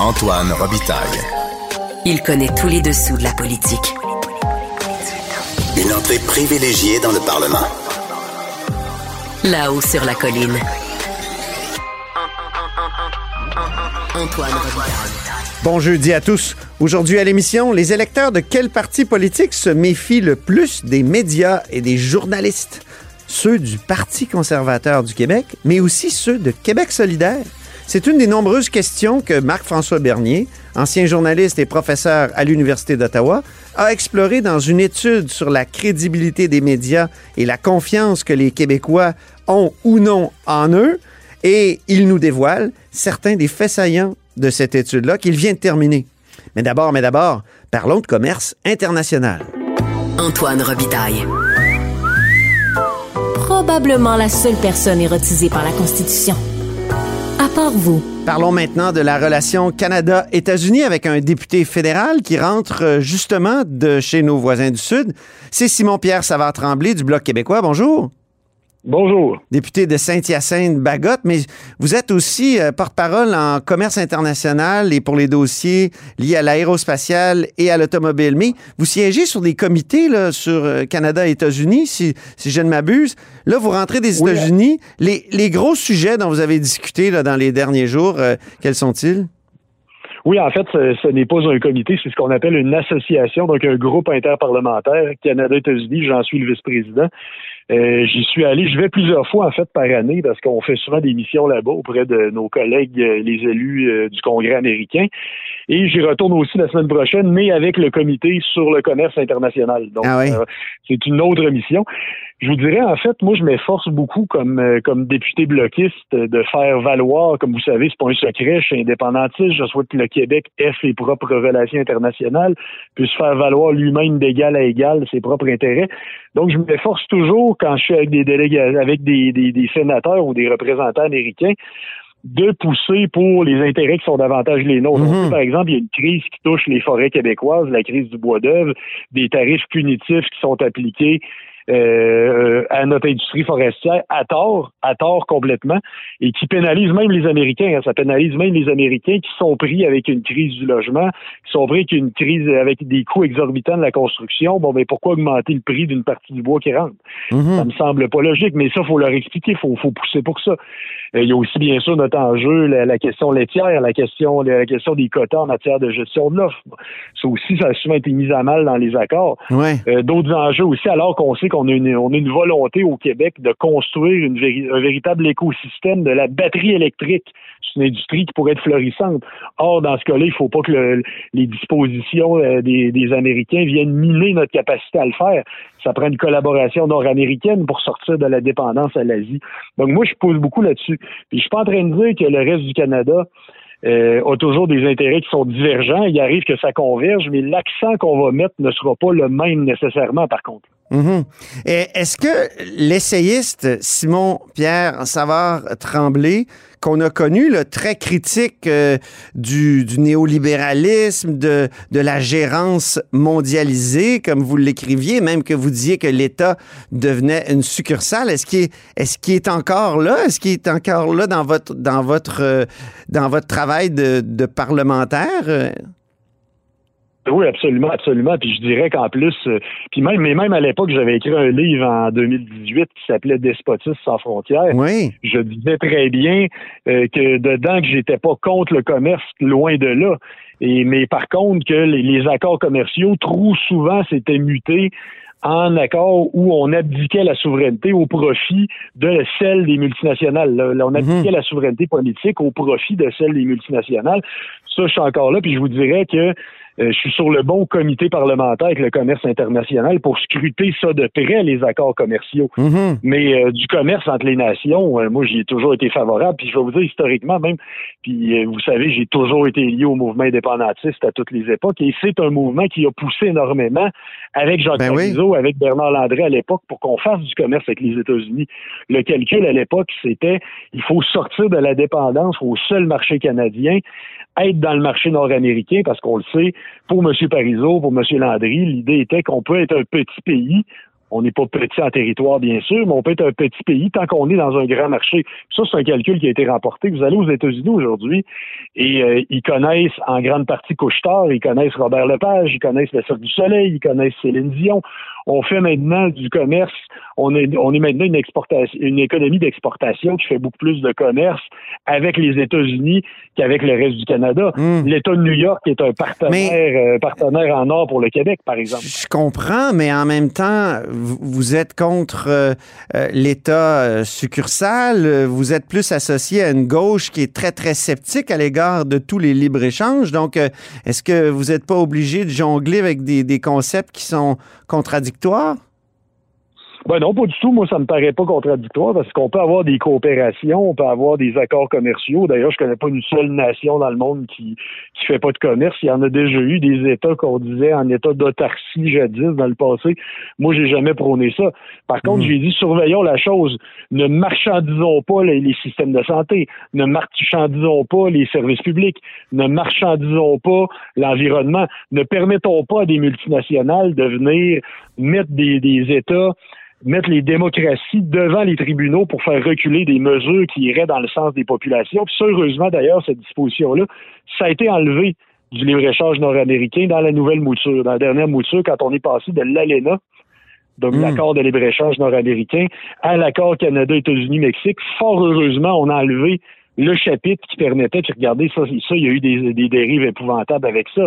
Antoine Robitaille. Il connaît tous les dessous de la politique. Une entrée privilégiée dans le Parlement. Là-haut sur la colline. Antoine Robitaille. Bon jeudi à tous. Aujourd'hui à l'émission, les électeurs de quel parti politique se méfient le plus des médias et des journalistes? Ceux du Parti conservateur du Québec, mais aussi ceux de Québec solidaire. C'est une des nombreuses questions que Marc-François Bernier, ancien journaliste et professeur à l'Université d'Ottawa, a exploré dans une étude sur la crédibilité des médias et la confiance que les Québécois ont ou non en eux. Et il nous dévoile certains des faits saillants de cette étude-là qu'il vient de terminer. Mais d'abord, mais d'abord, parlons de commerce international. Antoine Robitaille. Probablement la seule personne érotisée par la Constitution. À part vous. Parlons maintenant de la relation Canada-États-Unis avec un député fédéral qui rentre euh, justement de chez nos voisins du Sud. C'est Simon-Pierre Savard-Tremblay du Bloc québécois. Bonjour. Bonjour. Député de Saint-Hyacinthe-Bagotte, mais vous êtes aussi euh, porte-parole en commerce international et pour les dossiers liés à l'aérospatiale et à l'automobile. Mais vous siégez sur des comités là, sur euh, Canada et États-Unis, si, si je ne m'abuse. Là, vous rentrez des Oui. États-Unis. Les, les gros sujets dont vous avez discuté là, dans les derniers jours, euh, quels sont-ils? Oui, en fait, ce, ce n'est pas un comité, c'est ce qu'on appelle une association, donc un groupe interparlementaire, Canada-États-Unis, j'en suis le vice-président. Euh, J'y suis allé, je vais plusieurs fois en fait par année parce qu'on fait souvent des missions là-bas auprès de nos collègues, euh, les élus euh, du Congrès américain. Et j'y retourne aussi la semaine prochaine, mais avec le comité sur le commerce international. Donc, Ah oui. euh, c'est une autre mission. Je vous dirais, en fait, moi, je m'efforce beaucoup comme, euh, comme député bloquiste de faire valoir, comme vous savez, c'est pas un secret, je suis indépendantiste, je souhaite que le Québec ait ses propres relations internationales, puisse faire valoir lui-même d'égal à égal ses propres intérêts. Donc, je m'efforce toujours, quand je suis avec des délégués, avec des, des, des sénateurs ou des représentants américains, de pousser pour les intérêts qui sont davantage les nôtres. Mhm. Par exemple, il y a une crise qui touche les forêts québécoises, la crise du bois d'œuvre, des tarifs punitifs qui sont appliqués euh, à notre industrie forestière à tort, à tort complètement, et qui pénalisent même les Américains. hein. ça pénalise même les Américains qui sont pris avec une crise du logement, qui sont pris avec une crise avec des coûts exorbitants de la construction. Bon, mais pourquoi augmenter le prix d'une partie du bois qui rentre? Mhm. Ça me semble pas logique, mais ça, faut leur expliquer, il faut, faut pousser pour ça. Euh, il y a aussi, bien sûr, notre enjeu, la, la question laitière, la question, la question des quotas en matière de gestion de l'offre. Ça aussi, ça a souvent été mis à mal dans les accords. Ouais. Euh, D'autres enjeux aussi, alors qu'on sait on a une volonté au Québec de construire un véritable écosystème de la batterie électrique. C'est une industrie qui pourrait être florissante. Or, dans ce cas-là, il ne faut pas que le- les dispositions euh, des, Américains viennent miner notre capacité à le faire. Ça prend une collaboration nord-américaine pour sortir de la dépendance à l'Asie. Donc, moi, je pose beaucoup là-dessus. Puis, je suis pas en train de dire que le reste du Canada euh, a toujours des intérêts qui sont divergents. Il arrive que ça converge, mais l'accent qu'on va mettre ne sera pas le même nécessairement, par contre. Et Est-ce que l'essayiste Simon-Pierre Savard-Tremblay, qu'on a connu, le très critique euh, du, néolibéralisme, de, la gérance mondialisée, comme vous l'écriviez, même que vous disiez que l'État devenait une succursale, est-ce qu'il est, encore là? Est-ce qu'il est encore là dans votre, euh, travail de, de parlementaire? Oui, absolument, absolument. Puis je dirais qu'en plus, euh, puis même, mais même à l'époque, j'avais écrit un livre en 2018 qui s'appelait Despotisme sans frontières. Oui. Je disais très bien euh, que dedans que j'étais pas contre le commerce, loin de là. Et mais par contre que les, les accords commerciaux, trop souvent, s'étaient mutés en accord où on abdiquait la souveraineté au profit de celle des multinationales. Là, on abdiquait la souveraineté politique au profit de celle des multinationales. Ça, je suis encore là, puis je vous dirais que je suis sur le bon comité parlementaire avec le commerce international pour scruter ça de près, les accords commerciaux. Mhm. Mais euh, du commerce entre les nations, euh, moi, j'y ai toujours été favorable. Puis je vais vous dire historiquement même, puis euh, vous savez, j'ai toujours été lié au mouvement indépendantiste à toutes les époques. Et c'est un mouvement qui a poussé énormément avec Jacques Ben oui. Avec Bernard Landré à l'époque, pour qu'on fasse du commerce avec les États-Unis. Le calcul à l'époque, c'était il faut sortir de la dépendance au seul marché canadien, être dans le marché nord-américain, parce qu'on le sait, pour M. Parizeau, pour M. Landry, l'idée était qu'on peut être un petit pays, On n'est pas petit en territoire, bien sûr, mais on peut être un petit pays tant qu'on est dans un grand marché. Ça, c'est un calcul qui a été remporté. Vous allez aux États-Unis aujourd'hui et euh, ils connaissent en grande partie Couchetard, ils connaissent Robert Lepage, ils connaissent le Cirque du Soleil, ils connaissent Céline Dion. On fait maintenant du commerce, on est, on est maintenant une exportation, une économie d'exportation qui fait beaucoup plus de commerce avec les États-Unis qu'avec le reste du Canada. Hmm. L'État de New York est un partenaire, euh, partenaire en or pour le Québec, par exemple. Je comprends, mais en même temps, vous, êtes contre euh, euh, l'État succursal, euh, vous êtes plus associé à une gauche qui est très, très sceptique à l'égard de tous les libres-échanges. Donc, est-ce que vous n'êtes pas obligé de jongler avec des, des concepts qui sont contradictoires? Ben non, pas du tout. Moi, ça me paraît pas contradictoire parce qu'on peut avoir des coopérations, on peut avoir des accords commerciaux. D'ailleurs, je connais pas une seule nation dans le monde qui qui fait pas de commerce. Il y en a déjà eu des États qu'on disait en état d'autarcie jadis dans le passé. Moi, j'ai jamais prôné ça. Par contre, j'ai dit surveillons la chose. Ne marchandisons pas les, les systèmes de santé. Ne marchandisons pas les services publics. Ne marchandisons pas l'environnement. Ne permettons pas à des multinationales de venir mettre des, des États mettre les démocraties devant les tribunaux pour faire reculer des mesures qui iraient dans le sens des populations. Puis heureusement, d'ailleurs, cette disposition-là, ça a été enlevé du libre-échange nord-américain dans la nouvelle mouture, dans la dernière mouture, quand on est passé de l'ALENA, donc Mm. l'accord de libre-échange nord-américain, à l'accord Canada-États-Unis-Mexique. Fort heureusement, on a enlevé le chapitre qui permettait, puis regardez, ça, ça, il y a eu des, des dérives épouvantables avec ça.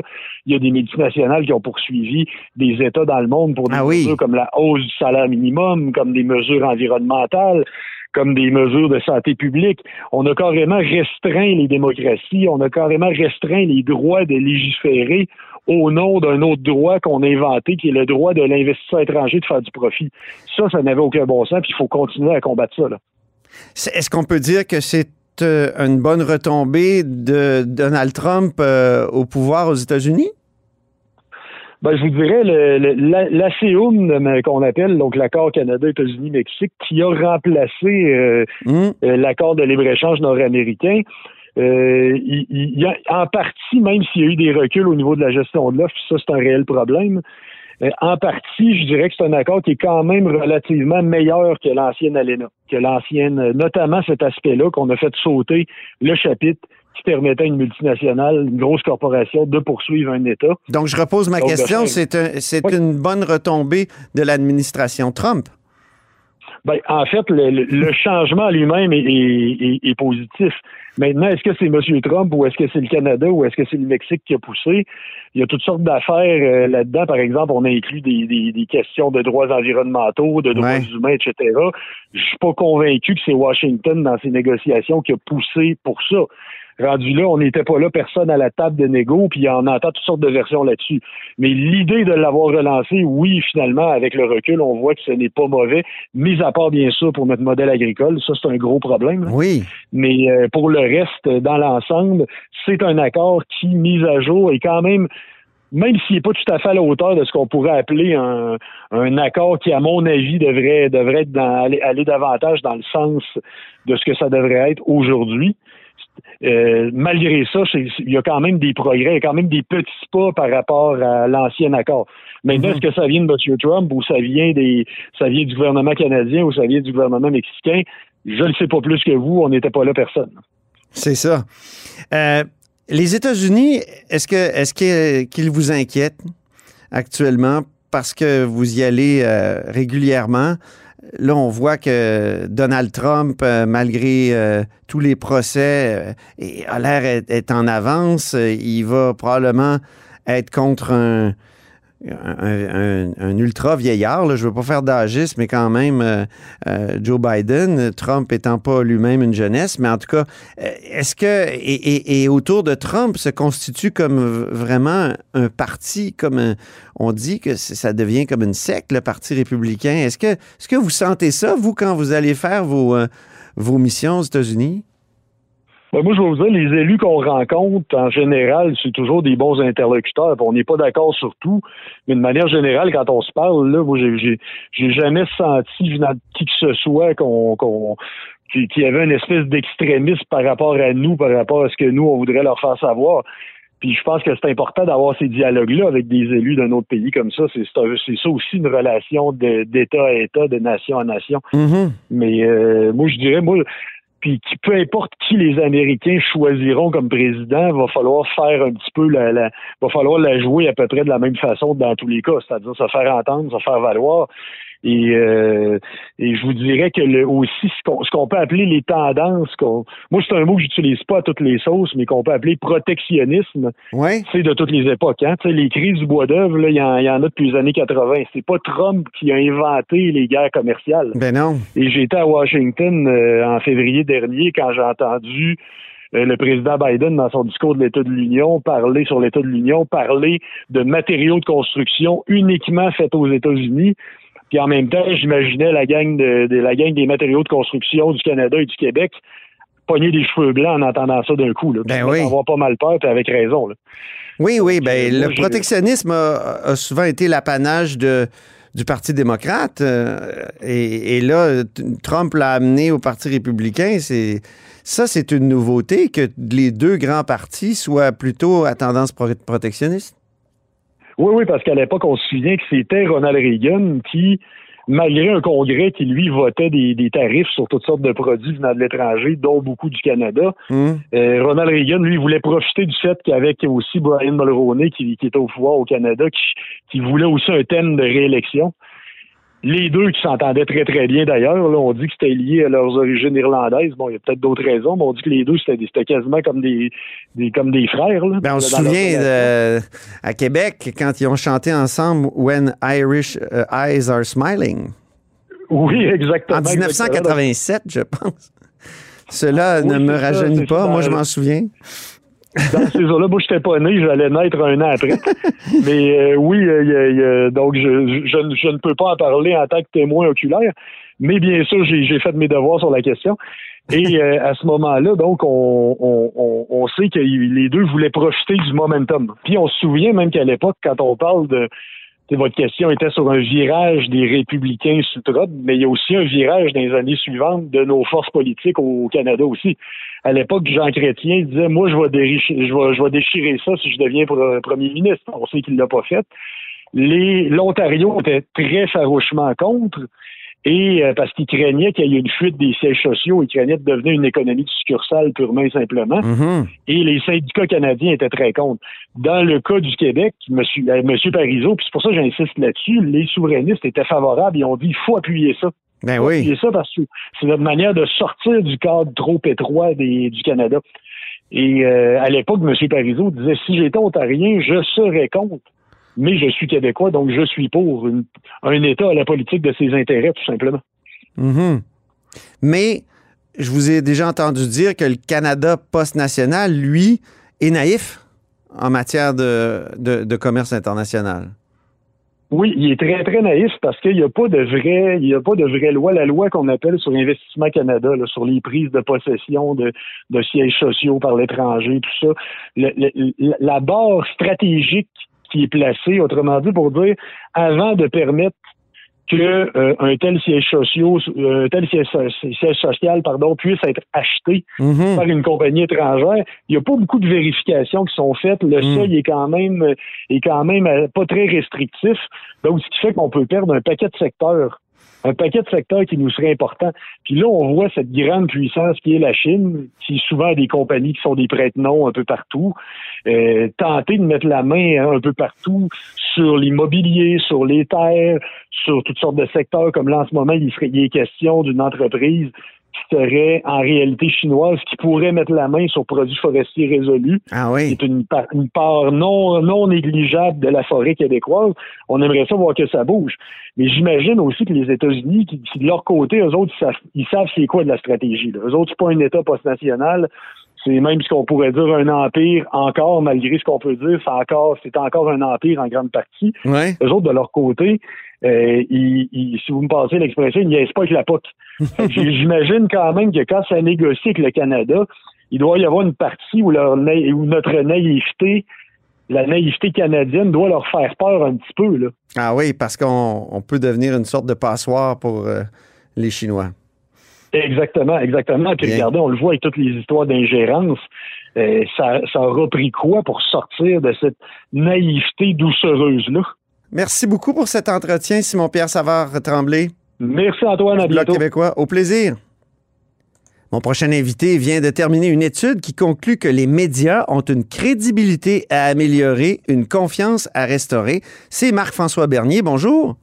Il y a des multinationales qui ont poursuivi des États dans le monde pour des Ah oui. mesures comme la hausse du salaire minimum, comme des mesures environnementales, comme des mesures de santé publique. On a carrément restreint les démocraties, on a carrément restreint les droits de légiférer au nom d'un autre droit qu'on a inventé, qui est le droit de l'investisseur étranger de faire du profit. Ça, ça n'avait aucun bon sens, puis il faut continuer à combattre ça. Là. Est-ce qu'on peut dire que c'est euh, une bonne retombée de Donald Trump euh, au pouvoir aux États-Unis? Ben, je vous dirais, le, le, qu'on appelle donc l'accord Canada-États-Unis-Mexique, qui a remplacé euh, Hmm? l'accord de libre-échange nord-américain, euh, il, il y a, en partie, même s'il y a eu des reculs au niveau de la gestion de l'offre, ça c'est un réel problème, en partie, je dirais que c'est un accord qui est quand même relativement meilleur que l'ancienne ALENA, que l'ancienne, euh, notamment cet aspect-là qu'on a fait sauter le chapitre qui permettait à une multinationale, une grosse corporation, de poursuivre un État. Donc, je repose ma Donc, question. C'est un- c'est Oui. une bonne retombée de l'administration Trump. Ben, en fait, le, le- le changement lui-même est, est- est- est positif. Maintenant, est-ce que c'est M. Trump ou est-ce que c'est le Canada ou est-ce que c'est le Mexique qui a poussé? Il y a toutes sortes d'affaires euh, là-dedans. Par exemple, on a inclus des, des- des questions de droits environnementaux, de droits Ouais. humains, etc. Je suis pas convaincu que c'est Washington dans ces négociations qui a poussé pour ça. Rendu là, on n'était pas là, personne à la table de négo, puis on entend toutes sortes de versions là-dessus. Mais l'idée de l'avoir relancé, oui, finalement, avec le recul, on voit que ce n'est pas mauvais, mis à part, bien sûr, pour notre modèle agricole. Ça, c'est un gros problème. là. Oui. Mais euh, pour le reste, dans l'ensemble, c'est un accord qui, mis à jour, est quand même, même s'il n'est pas tout à fait à la hauteur de ce qu'on pourrait appeler un, un accord qui, à mon avis, devrait, devrait être dans- aller, aller davantage dans le sens de ce que ça devrait être aujourd'hui. Euh, malgré ça, il y a quand même des progrès, il y a quand même des petits pas par rapport à l'ancien accord. Maintenant, est-ce que ça vient de M. Trump ou ça vient des ça vient du gouvernement canadien ou ça vient du gouvernement mexicain? Je ne sais pas plus que vous, on n'était pas là personne. C'est ça. Euh, les États-Unis, est-ce que est-ce qu'ils vous inquiètent actuellement parce que vous y allez euh, régulièrement? Là, on voit que Donald Trump, euh, malgré euh, tous les procès, euh, a l'air est en avance. Euh, Il va probablement être contre un, un, un- un ultra vieillard. là. Je ne veux pas faire d'agisme, mais quand même, euh, euh, Joe Biden, Trump étant pas lui-même une jeunesse, mais en tout cas, euh, est-ce que, et, et- et autour de Trump se constitue comme vraiment un parti, comme un- on dit que ça devient comme une secte, le Parti républicain? Est-ce que, est-ce que vous sentez ça, vous, quand vous allez faire vos, euh, vos missions aux États-Unis? Ben, moi, je vais vous dire, les élus qu'on rencontre, en général, c'est toujours des bons interlocuteurs. On n'est pas d'accord sur tout, mais de manière générale, quand on se parle, là, moi, j'ai- j'ai jamais senti venant de qui que ce soit qu'on qu'on qu'il y avait une espèce d'extrémisme par rapport à nous, par rapport à ce que nous, on voudrait leur faire savoir. Puis je pense que c'est important d'avoir ces dialogues-là avec des élus d'un autre pays comme ça. C'est c'est ça aussi une relation d'État à État, de nation à nation. Mhm. Mais euh, moi, je dirais, moi, puis qui, peu importe qui les Américains choisiront comme président, va falloir faire un petit peu la, la va falloir la jouer à peu près de la même façon dans tous les cas, c'est-à-dire se faire entendre, se faire valoir. Et, euh, et je vous dirais que le, aussi ce qu'on peut appeler les tendances, qu'on, moi c'est un mot que j'utilise pas à toutes les sauces, mais qu'on peut appeler protectionnisme, Ouais. c'est de toutes les époques. Hein? Tu sais, les crises du bois d'œuvre, il y, y en a depuis les années 80. C'est pas Trump qui a inventé les guerres commerciales. Ben non. Et j'étais à Washington euh, en février dernier quand j'ai entendu euh, le président Biden, dans son discours de l'État de l'Union, parler sur l'État de l'Union, parler de matériaux de construction uniquement faits aux États-Unis. Puis en même temps, j'imaginais la gang de, de- la gang des matériaux de construction du Canada et du Québec pogner des cheveux blancs en entendant ça d'un coup. Là. Ben oui. avoir pas mal peur, puis avec raison. Là. Oui, oui, ben euh, moi, le protectionnisme a, a souvent été l'apanage de du Parti démocrate euh, et, et là Trump l'a amené au Parti républicain, c'est ça c'est une nouveauté que les deux grands partis soient plutôt à tendance pro- protectionniste. Oui, oui, parce qu'à l'époque, on se souvient que c'était Ronald Reagan qui, malgré un congrès qui, lui, votait des, des tarifs sur toutes sortes de produits venant de l'étranger, dont beaucoup du Canada, Hum? euh, Ronald Reagan, lui, voulait profiter du fait qu'avec aussi Brian Mulroney, qui, qui était au pouvoir au Canada, qui, qui voulait aussi un thème de réélection. Les deux qui s'entendaient très, très bien d'ailleurs. On dit que c'était lié à leurs origines irlandaises. Bon, il y a peut-être d'autres raisons, mais on dit que les deux, c'était quasiment comme des, des, comme des frères. Là, Ben, on se souvient de- à Québec quand ils ont chanté ensemble When Irish euh, Eyes Are Smiling Oui, exactement. en 1987, je pense. Cela Oui, ne me rajeunit pas, moi je m'en souviens. Dans ces eaux-là, moi, j'étais pas né, j'allais naître un an après. Mais euh, oui, euh, donc je, je, ne- je ne peux pas en parler en tant que témoin oculaire, mais bien sûr, j'ai fait mes devoirs sur la question. Et euh, à ce moment-là, donc, on, on, on, sait que les deux voulaient profiter du momentum. Puis on se souvient même qu'à l'époque, quand on parle de votre question était sur un virage des républicains sous Trump, mais il y a aussi un virage dans les années suivantes de nos forces politiques au Canada aussi. À l'époque, Jean Chrétien disait Moi, je vais, déricher- je vais, déchirer ça si je deviens pre- premier ministre. On sait qu'il l'a pas fait. L'Ontario était très farouchement contre. Et euh, parce qu'il craignait qu'il y ait une fuite des sièges sociaux, il craignait de devenir une économie de succursale purement et simplement Mhm. et les syndicats canadiens étaient très contre. Dans le cas du Québec, monsieur, euh, monsieur Parizeau, puis c'est pour ça que j'insiste là-dessus, les souverainistes étaient favorables et ont dit il faut appuyer ça. Ben Il faut oui. appuyer ça parce que c'est notre manière de sortir du cadre trop étroit des- du Canada. Et euh, à l'époque, M. Parizeau disait si j'étais ontarien, je serais contre. Mais je suis québécois, donc je suis pour une- un État à la politique de ses intérêts, tout simplement. Mhm. Mais je vous ai déjà entendu dire que le Canada post-national, lui, est naïf en matière de, de- de commerce international. Oui, il est très, très naïf parce qu'il n'y a pas de vrai, il y a pas de vraie loi. La loi qu'on appelle sur l'Investissement Canada, là, sur les prises de possession de, de sièges sociaux par l'étranger, tout ça. Le- le- la barre stratégique qui est placée, autrement dit, pour dire, avant de permettre que euh, un tel siège social, euh, un tel siège, so- siège social, pardon, puisse être acheté Mhm. par une compagnie étrangère. Il n'y a pas beaucoup de vérifications qui sont faites. Le Mm. seuil est quand même est quand même euh, pas très restrictif. Donc, ce qui fait qu'on peut perdre un paquet de secteurs. Un paquet de secteurs qui nous seraient importants. Puis là, on voit cette grande puissance qui est la Chine, qui souvent a des compagnies qui sont des prête-noms un peu partout, euh, tenter de mettre la main hein, un peu partout sur l'immobilier, sur les terres, sur toutes sortes de secteurs, comme là en ce moment, il, serait, il est question d'une entreprise qui serait en réalité chinoise, qui pourrait mettre la main sur produits forestiers résolus, Ah oui. est une, par- une part non, non négligeable de la forêt québécoise. On aimerait ça voir que ça bouge. Mais j'imagine aussi que les États-Unis, qui, qui, de leur côté, eux autres, ils savent, ils savent c'est quoi de la stratégie. Là. Eux autres, c'est pas un État post-national. C'est même ce qu'on pourrait dire un empire encore, malgré ce qu'on peut dire, c'est encore, c'est encore un empire en grande partie. Ouais. Eux autres, de leur côté, euh, ils, ils- si vous me passez l'expression, ils niaisent pas avec la POC. J'imagine quand même que quand ça négocie avec le Canada, il doit y avoir une partie où, leur où notre naïveté, la naïveté canadienne doit leur faire peur un petit peu. Là. Ah oui, parce qu'on on peut devenir une sorte de passoire pour euh, les Chinois. Exactement, exactement. Puis Bien. regardez, on le voit avec toutes les histoires d'ingérence. euh, ça, ça aura pris quoi pour sortir de cette naïveté doucereuse-là? Merci beaucoup pour cet entretien, Simon-Pierre Savard-Tremblay. Merci Antoine, à bientôt. québécois. Au plaisir. Mon prochain invité vient de terminer une étude qui conclut que les médias ont une crédibilité à améliorer, une confiance à restaurer. C'est Marc-François Bernier. Bonjour.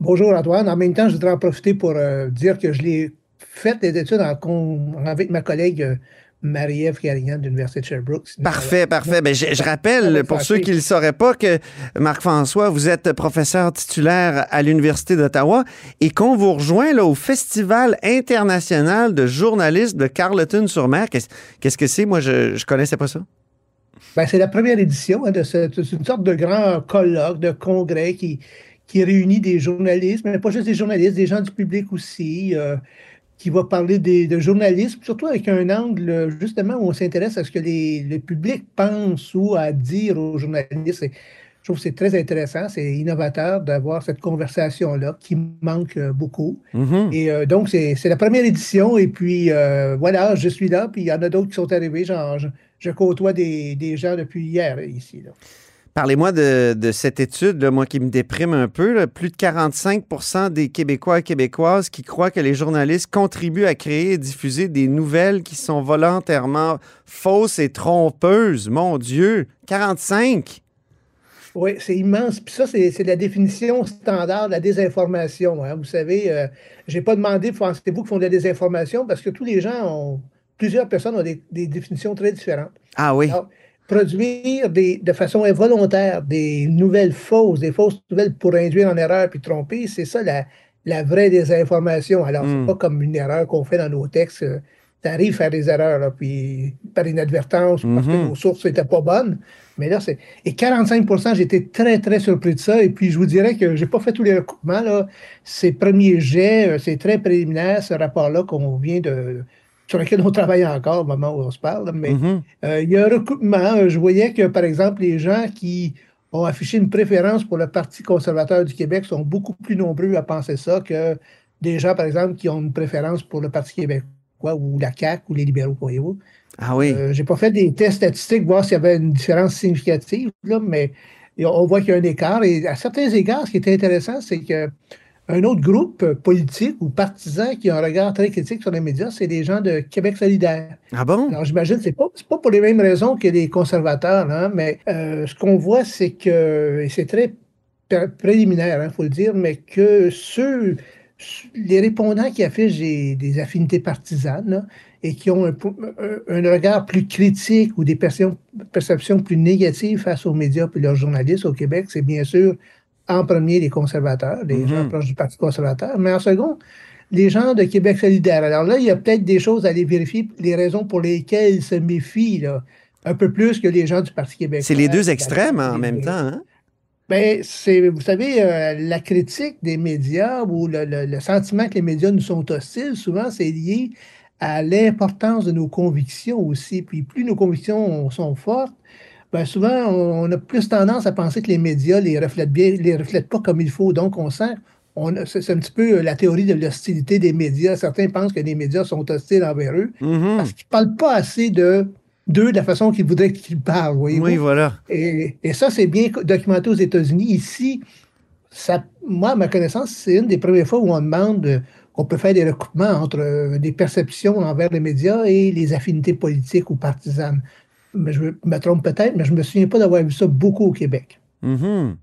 Bonjour Antoine. En même temps, je voudrais en profiter pour euh, dire que je l'ai fait des études en avec ma collègue euh, Marie-Ève Carignan de l'Université de Sherbrooke. Parfait, parfait. Ben, je, je rappelle, pour ceux qui ne le sauraient pas, que Marc-François, vous êtes professeur titulaire à l'Université d'Ottawa et qu'on vous rejoint là, au Festival international de journalistes de Carleton-sur-Mer. Qu'est-ce que c'est? Moi, je ne connaissais pas ça. Ben, c'est la première édition hein, de cette, c'est une sorte de grand colloque, de congrès qui, qui réunit des journalistes, mais pas juste des journalistes, des gens du public aussi, euh, qui va parler des, de journalisme, surtout avec un angle justement où on s'intéresse à ce que les, le public pense ou à dire aux journalistes. Et je trouve que c'est très intéressant, c'est innovateur d'avoir cette conversation-là qui manque euh, beaucoup. Mhm. Et euh, donc, c'est la première édition. Et puis, euh, voilà, je suis là. Puis, il y en a d'autres qui sont arrivés. Genre, je, je côtoie des, des gens depuis hier ici. Là. Parlez-moi de, de cette étude, là, moi qui me déprime un peu. là. Plus de 45 des Québécois et Québécoises qui croient que les journalistes contribuent à créer et diffuser des nouvelles qui sont volontairement fausses et trompeuses. Mon Dieu, 45! Oui, c'est immense. Puis ça, c'est la définition standard de la désinformation. hein. Vous savez, euh, je n'ai pas demandé, pensez-vous, qu'ils font de la désinformation? Parce que tous les gens ont, plusieurs personnes ont des, des définitions très différentes. Ah oui. Alors, produire des, de façon involontaire des nouvelles fausses, des fausses nouvelles pour induire en erreur puis tromper, c'est ça la, la vraie désinformation. Alors, Mm. c'est pas comme une erreur qu'on fait dans nos textes. Tu arrives à faire des erreurs, là, puis par inadvertance, ou parce que Mhm. nos sources n'étaient pas bonnes. Mais là, c'est. Et 45% j'étais très, très surpris de ça. Et puis, je vous dirais que j'ai pas fait tous les recoupements, là. Ces premiers jets, euh, c'est très préliminaire, ce rapport-là qu'on vient de. Sur lequel on travaille encore au moment où on se parle. Mais Mhm. euh, il y a un recoupement. Euh, Je voyais que, par exemple, les gens qui ont affiché une préférence pour le Parti conservateur du Québec sont beaucoup plus nombreux à penser ça que des gens, par exemple, qui ont une préférence pour le Parti québécois ou la CAQ ou les libéraux, voyez-vous. Ah oui. Euh, J'ai pas fait des tests statistiques, voir s'il y avait une différence significative, là, mais on voit qu'il y a un écart. Et à certains égards, ce qui est intéressant, c'est que un autre groupe politique ou partisan qui a un regard très critique sur les médias, c'est des gens de Québec solidaire. Ah bon? Alors, j'imagine que ce n'est pas, pour les mêmes raisons que les conservateurs, hein, mais euh, ce qu'on voit, c'est que, et c'est très pré- préliminaire, il faut le dire, mais que ceux, les répondants qui affichent des, des affinités partisanes là, et qui ont un regard plus critique ou des perceptions, perceptions plus négatives face aux médias et leurs journalistes au Québec, c'est bien sûr en premier les conservateurs, les Mhm. gens proches du Parti conservateur, mais en second, les gens de Québec solidaire. Alors là, il y a peut-être des choses à aller vérifier, les raisons pour lesquelles ils se méfient là, un peu plus que les gens du Parti québécois. C'est les deux extrêmes en même temps. Hein? Ben, c'est, vous savez, euh, la critique des médias ou le, le- le sentiment que les médias nous sont hostiles, souvent, c'est lié à l'importance de nos convictions aussi. Puis plus nos convictions sont fortes, ben souvent, on, a plus tendance à penser que les médias les reflètent bien, les reflètent pas comme il faut. Donc, on sent, c'est un petit peu la théorie de l'hostilité des médias. Certains pensent que les médias sont hostiles envers eux Mhm. parce qu'ils parlent pas assez de d'eux de la façon qu'ils voudraient qu'ils parlent. voyez-vous? Oui, voilà. Et, et ça, c'est bien documenté aux États-Unis. Ici, ça, moi, à ma connaissance, c'est une des premières fois où on demande euh, qu'on peut faire des recoupements entre euh, des perceptions envers les médias et les affinités politiques ou partisanes. Mais je me trompe peut-être, mais je ne me souviens pas d'avoir vu ça beaucoup au Québec. Mhm.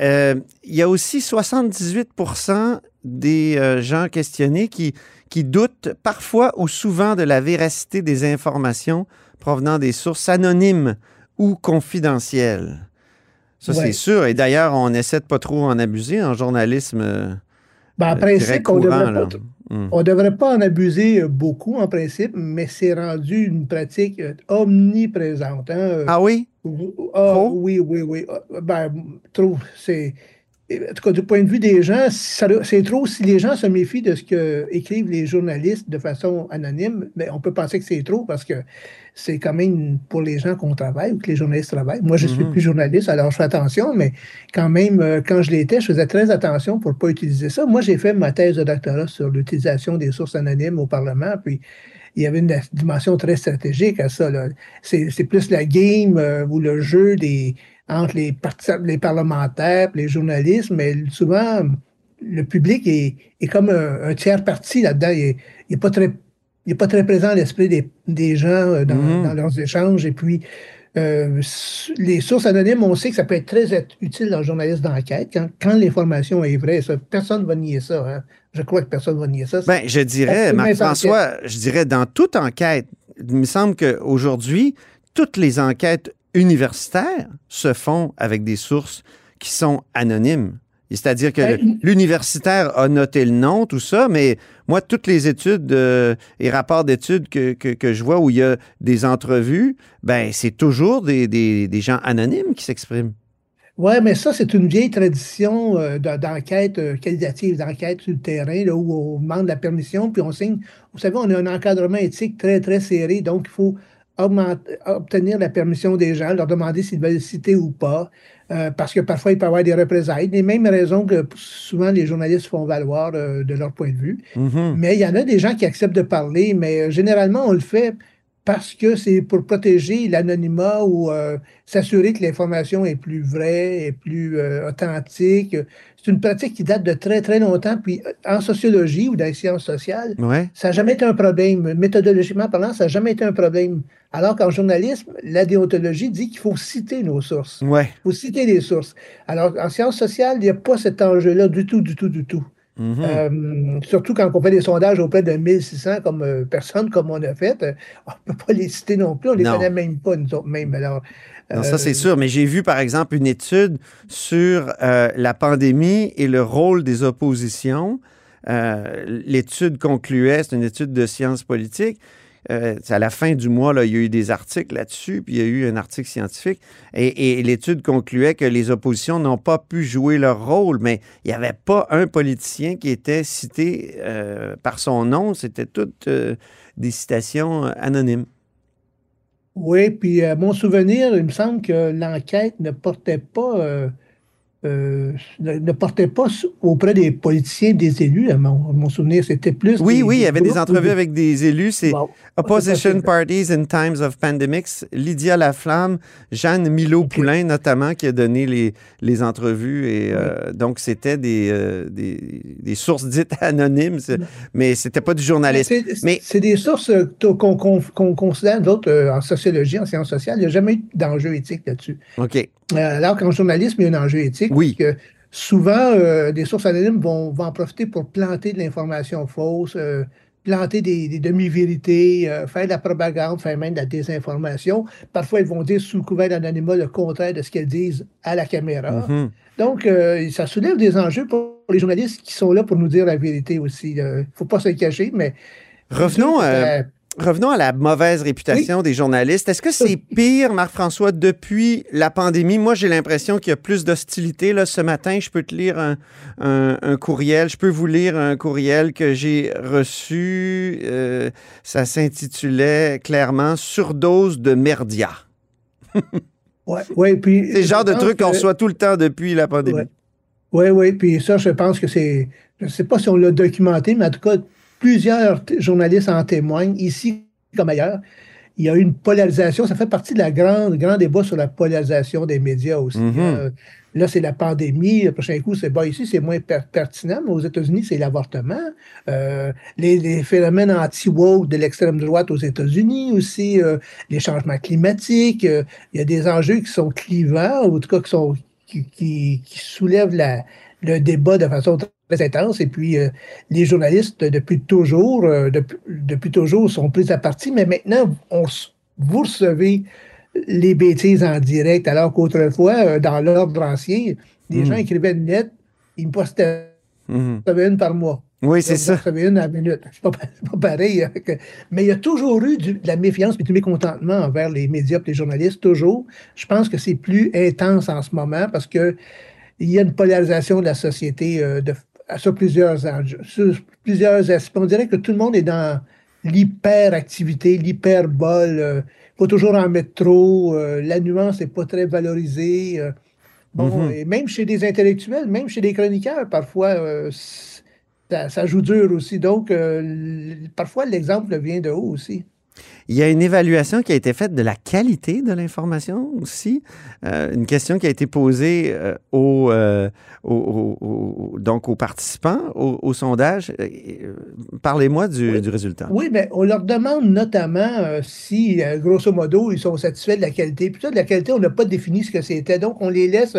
Euh, Il y a aussi 78% des euh, gens questionnés qui, qui doutent parfois ou souvent de la véracité des informations provenant des sources anonymes ou confidentielles. Ça, Ouais. c'est sûr. Et d'ailleurs, on essaie de pas trop en abuser en journalisme. Ben, en euh, principe, on devrait pas, Hmm. On devrait pas en abuser euh, beaucoup en principe, mais c'est rendu une pratique euh, omniprésente. hein, Ah oui? Ah, oui, oui, oui. Ah, Ben, trop. C'est. En tout cas, du point de vue des gens, c'est trop si les gens se méfient de ce que écrivent les journalistes de façon anonyme. Mais on peut penser que c'est trop parce que c'est quand même pour les gens qu'on travaille ou que les journalistes travaillent. Moi, je suis Mhm. plus journaliste, alors je fais attention, mais quand même, euh, quand je l'étais, je faisais très attention pour ne pas utiliser ça. Moi, j'ai fait ma thèse de doctorat sur l'utilisation des sources anonymes au Parlement, puis il y avait une dimension très stratégique à ça. C'est plus la game euh, ou le jeu des, entre les, les parlementaires les journalistes, mais souvent, le public est, est comme un, tiers parti là-dedans. Il n'est pas très il n'est pas très présent à l'esprit des, des, gens euh, dans, Mhm. dans leurs échanges. Et puis, euh, les sources anonymes, on sait que ça peut être très être utile dans le journalisme d'enquête quand, quand l'information est vraie. Ça, personne ne va nier ça. hein. Je crois que personne ne va nier ça. Ben, je dirais, Marc-François, je dirais dans toute enquête, il me semble qu'aujourd'hui, toutes les enquêtes universitaires se font avec des sources qui sont anonymes. C'est-à-dire que Ben, l'universitaire a noté le nom, tout ça, mais moi, toutes les études euh, et rapports d'études que, que, que je vois où il y a des entrevues, ben c'est toujours des, des, des gens anonymes qui s'expriment. Oui, mais ça, c'est une vieille tradition euh, de- d'enquête euh, qualitative, d'enquête sur le terrain, là, où on demande la permission, puis on signe. Vous savez, on a un encadrement éthique très, très serré, donc il faut augmenter- obtenir la permission des gens, leur demander s'ils veulent citer ou pas, euh, parce que parfois, il peut y avoir des représailles. Les mêmes raisons que souvent les journalistes font valoir euh, de leur point de vue. Mhm. Mais il y en a des gens qui acceptent de parler, mais euh, généralement, on le fait parce que c'est pour protéger l'anonymat ou euh, s'assurer que l'information est plus vraie, est plus euh, authentique. C'est une pratique qui date de très, très longtemps. Puis euh, en sociologie ou dans les sciences sociales, Ouais. ça n'a jamais été un problème. Méthodologiquement parlant, ça n'a jamais été un problème. Alors qu'en journalisme, la déontologie dit qu'il faut citer nos sources. Ouais. Il faut citer les sources. Alors en sciences sociales, il n'y a pas cet enjeu-là du tout, du tout, du tout. Mhm. Euh, surtout quand on fait des sondages auprès de 1600 comme, euh, personnes, comme on a fait, euh, on ne peut pas les citer non plus, on ne les connaît même pas, nous autres même. Alors, Non, ça, c'est sûr. Mais j'ai vu, par exemple, une étude sur la pandémie et le rôle des oppositions. L'étude concluait, c'est une étude de sciences politiques. Euh, à la fin du mois, il y a eu des articles là-dessus, puis il y a eu un article scientifique. Et, l'étude concluait que les oppositions n'ont pas pu jouer leur rôle, mais il n'y avait pas un politicien qui était cité euh, par son nom. C'était toutes euh, des citations anonymes. Oui, puis à mon souvenir, il me semble que l'enquête ne portait pas, euh, ne, portait pas auprès des politiciens, des élus. À mon, à mon souvenir, c'était plus. Oui, des- oui, il y avait des entrevues avec des élus. C'est Opposition. Parties in Times of Pandemics, Lydia Laflamme, Jeanne Milo-Poulain notamment, qui a donné les, les entrevues. Et euh, donc, c'était des, euh, des, des sources dites anonymes, mais c'était pas du journalisme. C'est des sources qu'on qu'on- qu'on considère, d'autres, en sociologie, en sciences sociales. Il n'y a jamais eu d'enjeu éthique là-dessus. OK. Alors qu'en journalisme, il y a un enjeu éthique. Oui. parce que souvent, euh, des sources anonymes vont, vont en profiter pour planter de l'information fausse, euh, planter des, des demi-vérités, euh, faire de la propagande, faire même de la désinformation. Parfois, ils vont dire sous couvert d'anonymat le contraire de ce qu'elles disent à la caméra. Mhm. Donc, ça soulève des enjeux pour les journalistes qui sont là pour nous dire la vérité aussi. Il ne faut pas se le cacher, mais... Revenons, Euh, revenons à la mauvaise réputation des journalistes. Est-ce que c'est pire, Marc-François, depuis la pandémie? Moi, j'ai l'impression qu'il y a plus d'hostilité. Là, ce matin, je peux te lire un, un- un courriel. Je peux vous lire un courriel que j'ai reçu. Euh, ça s'intitulait clairement Surdose de merdia. ouais, ouais, puis C'est le genre de truc qu'on que- reçoit tout le temps depuis la pandémie. Ouais. Oui, oui, puis ça, je pense que c'est. Je ne sais pas si on l'a documenté, mais en tout cas, plusieurs journalistes en témoignent, ici comme ailleurs. Il y a eu une polarisation. Ça fait partie de la grande, grand débat sur la polarisation des médias aussi. Mhm. Euh, là, c'est la pandémie. Le prochain coup, c'est bon, ici, c'est moins per- pertinent, mais aux États-Unis, c'est l'avortement. Euh, les, les phénomènes anti-woke de l'extrême droite aux États-Unis aussi, euh, les changements climatiques. il y a des enjeux qui sont clivants, ou en tout cas qui, sont, qui, qui, qui soulèvent la, le débat de façon très intense. Et puis, euh, les journalistes, depuis toujours, euh, depuis, depuis toujours, sont pris à partie, mais maintenant, on, vous recevez les bêtises en direct, alors qu'autrefois, euh, dans l'ordre ancien, les Mm. gens écrivaient une lettre, ils me postaient Mhm. une par mois. Oui, c'est ça. vous recevez une à la minute. C'est pas, pas pareil. hein, Mais il y a toujours eu du- de la méfiance et du mécontentement envers les médias et les journalistes, toujours. Je pense que c'est plus intense en ce moment parce que il y a une polarisation de la société euh, de- sur plusieurs enjeux, sur plusieurs aspects. On dirait que tout le monde est dans l'hyperactivité, l'hyperbole. euh, Il faut toujours en mettre trop. euh, la nuance n'est pas très valorisée. euh. bon, Mhm. et même chez des intellectuels, même chez des chroniqueurs, parfois, euh, ça, ça joue dur aussi. Donc, euh, parfois, l'exemple vient de haut aussi. Il y a une évaluation qui a été faite de la qualité de l'information aussi. Euh, une question qui a été posée euh, aux, euh, aux- aux- aux- donc aux participants au, sondage. Parlez-moi du, Oui. du résultat. Oui, mais on leur demande notamment si, grosso modo, ils sont satisfaits de la qualité. Puis ça, de la qualité, on n'a pas défini ce que c'était. Donc, on les laisse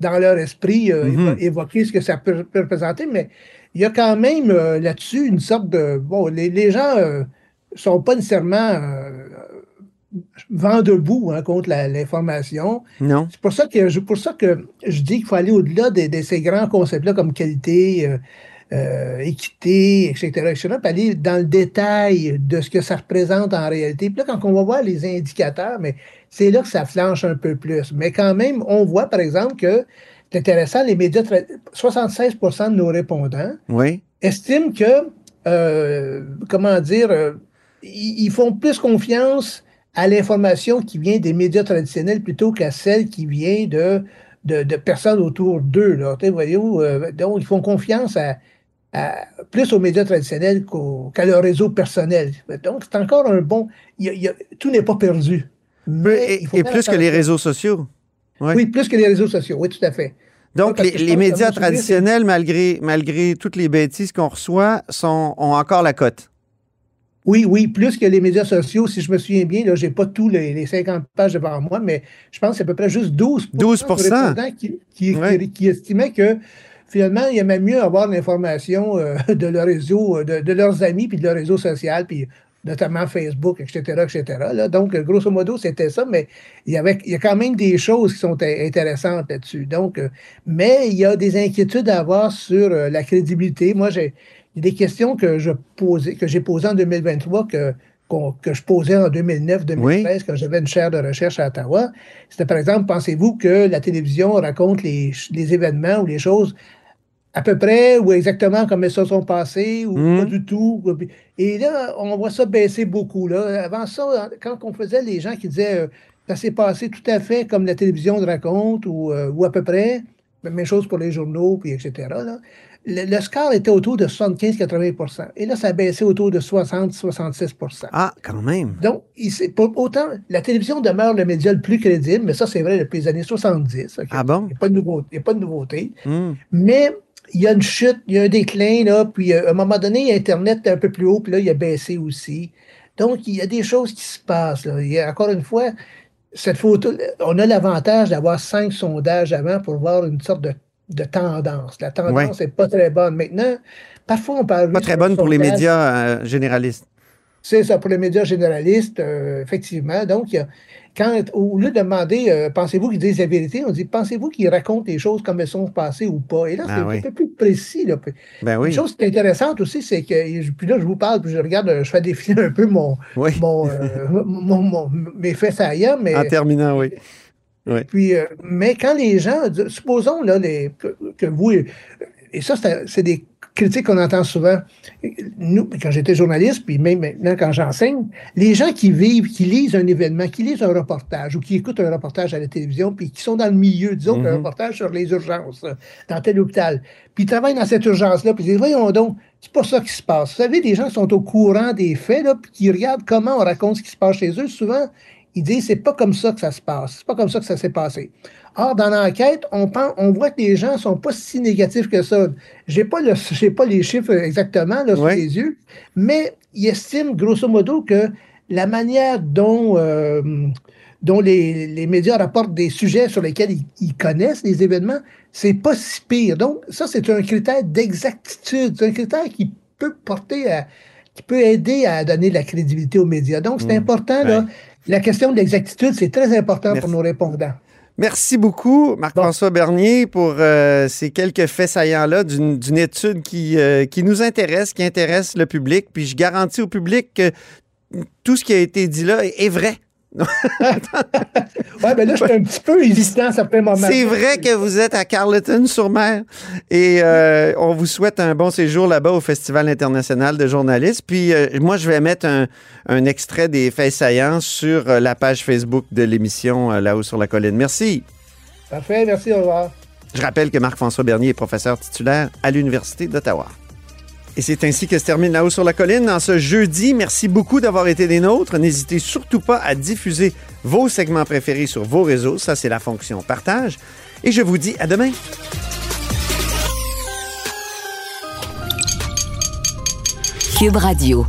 dans leur esprit euh, évo- évoquer ce que ça peut, peut représenter. Mais il y a quand même euh, là-dessus une sorte de... Bon, les, les gens sont pas nécessairement euh, vent debout hein, contre l'information. Non? C'est pour ça que je, pour ça que je dis qu'il faut aller au-delà de, de ces grands concepts-là comme qualité, euh, euh, équité, etc., etc., puis aller dans le détail de ce que ça représente en réalité. Puis là, quand on va voir les indicateurs, mais c'est là que ça flanche un peu plus. Mais quand même, on voit, par exemple, que c'est intéressant, les médias, tra- 76% de nos répondants Oui? estiment que, euh, comment dire, ils, font plus confiance à l'information qui vient des médias traditionnels plutôt qu'à celle qui vient de, de, de personnes autour d'eux. voyez-vous, euh, donc, ils font confiance à, à- plus aux médias traditionnels qu'à leur réseau personnel. Donc, c'est encore un bon... il y a- il y a- tout n'est pas perdu. Mais Et, plus que les réseaux sociaux. Ouais. Oui, plus que les réseaux sociaux, oui, tout à fait. Donc, les, médias traditionnels, malgré, malgré toutes les bêtises qu'on reçoit, sont, ont encore la cote. Oui, oui, plus que les médias sociaux, si je me souviens bien, là, j'ai pas tous les, les 50 pages devant moi, mais je pense que c'est à peu près juste 12, 12 de répondants qui, qui, Ouais. qui- qui estimaient que finalement, il aimait mieux avoir l'information euh, de leur réseau, euh, de, de leurs amis, puis de leur réseau social, puis notamment Facebook, etc., etc. là. Donc, grosso modo, c'était ça, mais il y, avait, il y a quand même des choses qui sont in- intéressantes là-dessus. Donc, euh, mais il y a des inquiétudes à avoir sur euh, la crédibilité. Moi, j'ai il y a des questions que je posais, que j'ai posées en 2023, que, que je posais en 2009-2013, quand j'avais une chaire de recherche à Ottawa. C'était par exemple, pensez-vous que la télévision raconte les, événements ou les choses à peu près ou exactement comme elles se sont passées ou Mhm. pas du tout? Et là, on voit ça baisser beaucoup. Là. Avant ça, quand on faisait les gens qui disaient euh, ça s'est passé tout à fait comme la télévision le raconte ou, euh, ou à peu près, même chose pour les journaux, puis etc. là. Le, le score était autour de 75-80% Et là, ça a baissé autour de 60-66% Ah, quand même. donc, il- pas autant la télévision demeure le média le plus crédible, mais ça, c'est vrai depuis les années 70. ok? Ah bon? Il n'y a, a pas de nouveauté. Hmm. Mais il y a une chute, il y a un déclin, là, puis euh, à un moment donné, Internet est un peu plus haut, puis là, il a baissé aussi. Donc, il y a des choses qui se passent. Là. Il y a, encore une fois, cette photo, on a l'avantage d'avoir cinq sondages avant pour voir une sorte de, de tendance. La tendance n'est pas très bonne. Maintenant, parfois, on parle. Pas très bonne pour les médias euh, généralistes. C'est ça, pour les médias généralistes, euh, effectivement. Donc, quand, au lieu de demander, euh, pensez-vous qu'ils disent la vérité, on dit, pensez-vous qu'ils racontent les choses comme elles sont passées ou pas? Et là, c'est Ah un peu plus précis. Là. Ben Une oui. chose qui est intéressante aussi, c'est que, puis là, je vous parle, puis je regarde, je fais défiler un peu mon, Oui. mon, euh, mon- mon- mes faits saillants, mais, En terminant, oui. Puis, euh, mais quand les gens, supposons là, les, que, que vous, et ça, c'est des critiques qu'on entend souvent. Nous, quand j'étais journaliste, puis même maintenant quand j'enseigne, les gens qui vivent, qui lisent un événement, qui lisent un reportage ou qui écoutent un reportage à la télévision, puis qui sont dans le milieu, disons, Mhm. un reportage sur les urgences dans tel hôpital, puis ils travaillent dans cette urgence-là, puis ils disent, voyons donc, c'est pas ça qui se passe. Vous savez, des gens qui sont au courant des faits, là, puis qui regardent comment on raconte ce qui se passe chez eux, souvent, ils disent, c'est pas comme ça que ça se passe, c'est pas comme ça que ça s'est passé. Or, dans l'enquête, on, pense, on voit que les gens sont pas si négatifs que ça. J'ai pas, le, j'ai pas les chiffres exactement là, sous Ouais. les yeux, mais ils estiment grosso modo que la manière dont, euh, dont les, les médias rapportent des sujets sur lesquels ils, ils connaissent les événements, c'est pas si pire. Donc, ça, c'est un critère d'exactitude. C'est un critère qui peut porter à, qui peut aider à donner de la crédibilité aux médias. Donc, c'est Mm. important, là. Ouais. La question de l'exactitude, c'est très important Merci. pour nos répondants. Merci beaucoup, Marc-François Bernier, pour euh, ces quelques faits saillants-là d'une d'une étude qui, euh, qui nous intéresse, qui intéresse le public. Puis je garantis au public que tout ce qui a été dit là est vrai. Ouais, ben là, je suis un petit peu hésitant à certains moments. C'est vrai que vous êtes à Carleton-sur-Mer et euh, on vous souhaite un bon séjour là-bas au Festival international de journalistes. Puis euh, moi, je vais mettre un, un extrait des faits saillants sur euh, la page Facebook de l'émission Là-haut sur la colline. Merci. Parfait, merci, au revoir. Je rappelle que Marc-François Bernier est professeur titulaire à l'Université d'Ottawa. Et c'est ainsi que se termine La Haut sur la Colline en ce jeudi. Merci beaucoup d'avoir été des nôtres. N'hésitez surtout pas à diffuser vos segments préférés sur vos réseaux. Ça, c'est la fonction partage. Et je vous dis à demain. Cube Radio.